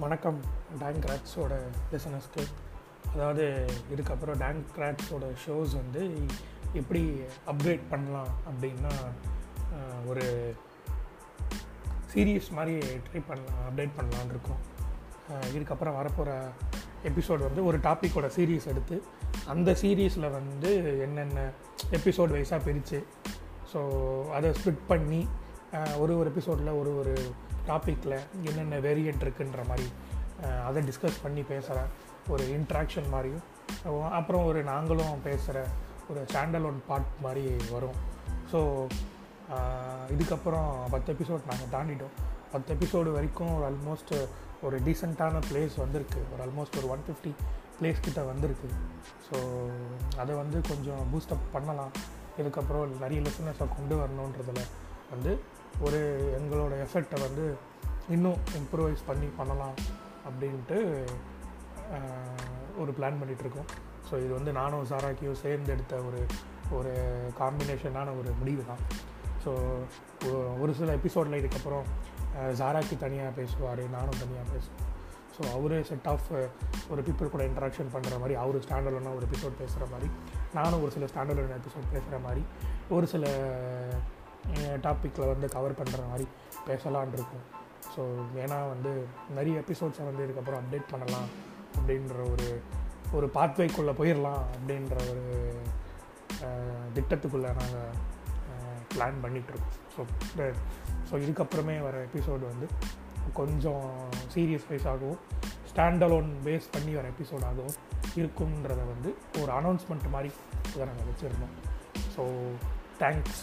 வணக்கம் டேங்க் கிராட்ஸோட லிசனர்ஸ்க்கு அதாவது இதுக்கப்புறம் டேங்க் கிராட்ஸோட ஷோஸ் வந்து எப்படி அப்கிரேட் பண்ணலாம் அப்படின்னா ஒரு சீரியஸ் மாதிரி ட்ரை பண்ணலாம் அப்டேட் பண்ணலான்னு இருக்கோம். இதுக்கப்புறம் வரப்போகிற எபிசோட் வந்து ஒரு டாப்பிக்கோட சீரீஸ் எடுத்து அந்த சீரீஸில் வந்து என்னென்ன எபிசோட் வைஸாக பிரித்து ஸோ அதை ஸ்ப்ளிட் பண்ணி ஒரு ஒரு எபிசோடில் ஒரு ஒரு டாப்பிக்கில் என்னென்ன வேரியன்ட் இருக்குன்ற மாதிரி அதை டிஸ்கஸ் பண்ணி பேசுகிற ஒரு இன்ட்ராக்ஷன் மாதிரியும் அப்புறம் ஒரு நாங்களும் பேசுகிற ஒரு சாண்டல் ஒன் பார்ட் மாதிரி வரும். ஸோ இதுக்கப்புறம் பத்து எபிசோட் நாங்கள் தாண்டிட்டோம். பத்து எபிசோடு வரைக்கும் ஒரு ஆல்மோஸ்ட் ஒரு டீசெண்டான பிளேஸ் வந்திருக்கு. ஒரு ஆல்மோஸ்ட் ஒரு ஒன் ஃபிஃப்டி பிளேஸ் கிட்ட வந்திருக்கு. ஸோ அதை வந்து கொஞ்சம் பூஸ்டப் பண்ணலாம். இதுக்கப்புறம் நிறைய லிசனர்ஸை கொண்டு வரணுன்றதில் வந்து ஒரு எங்களோட எஃபெக்டை வந்து இன்னும் இம்ப்ரூவைஸ் பண்ணி பண்ணலாம் அப்படின்ட்டு ஒரு பிளான் பண்ணிகிட்ருக்கோம் ஸோ இது வந்து நானும் சாராக்கியும் சேர்ந்து எடுத்த ஒரு ஒரு காம்பினேஷனான ஒரு முடிவு தான் ஸோ ஒரு சில எபிசோடில் இதுக்கப்புறம் ஜாராக்கி தனியாக பேசுவார் நானும் தனியாக பேசுவேன் ஸோ அவரே செட் ஆஃப் ஒரு பீப்புள் கூட இன்ட்ராக்ஷன் பண்ணுற மாதிரி அவர் ஸ்டாண்டர்டான ஒரு எபிசோட் பேசுகிற மாதிரி நானும் ஒரு சில ஸ்டாண்டர்டான எபிசோட் பேசுகிற மாதிரி ஒரு சில டாப்பிக்கில் வந்து கவர் பண்ணுற மாதிரி பேசலான் இருக்கும். ஸோ ஏன்னா வந்து நிறைய எபிசோட்ஸை வந்து இதுக்கப்புறம் அப்டேட் பண்ணலாம் அப்படின்ற ஒரு ஒரு பாத்வேக்குள்ளே போயிடலாம் அப்படின்ற ஒரு திட்டத்துக்குள்ளே நாங்கள் பிளான் பண்ணிகிட்ருக்கோம் ஸோ ஸோ இதுக்கப்புறமே வர எபிசோடு வந்து கொஞ்சம் சீரியஸ் வைஸாகவும் ஸ்டாண்டலோன் பேஸ் பண்ணி வர எபிசோடாகவும் இருக்குன்றதை வந்து ஒரு அனௌன்ஸ்மெண்ட் மாதிரி இதை நாங்கள் வச்சுருந்தோம். So thanks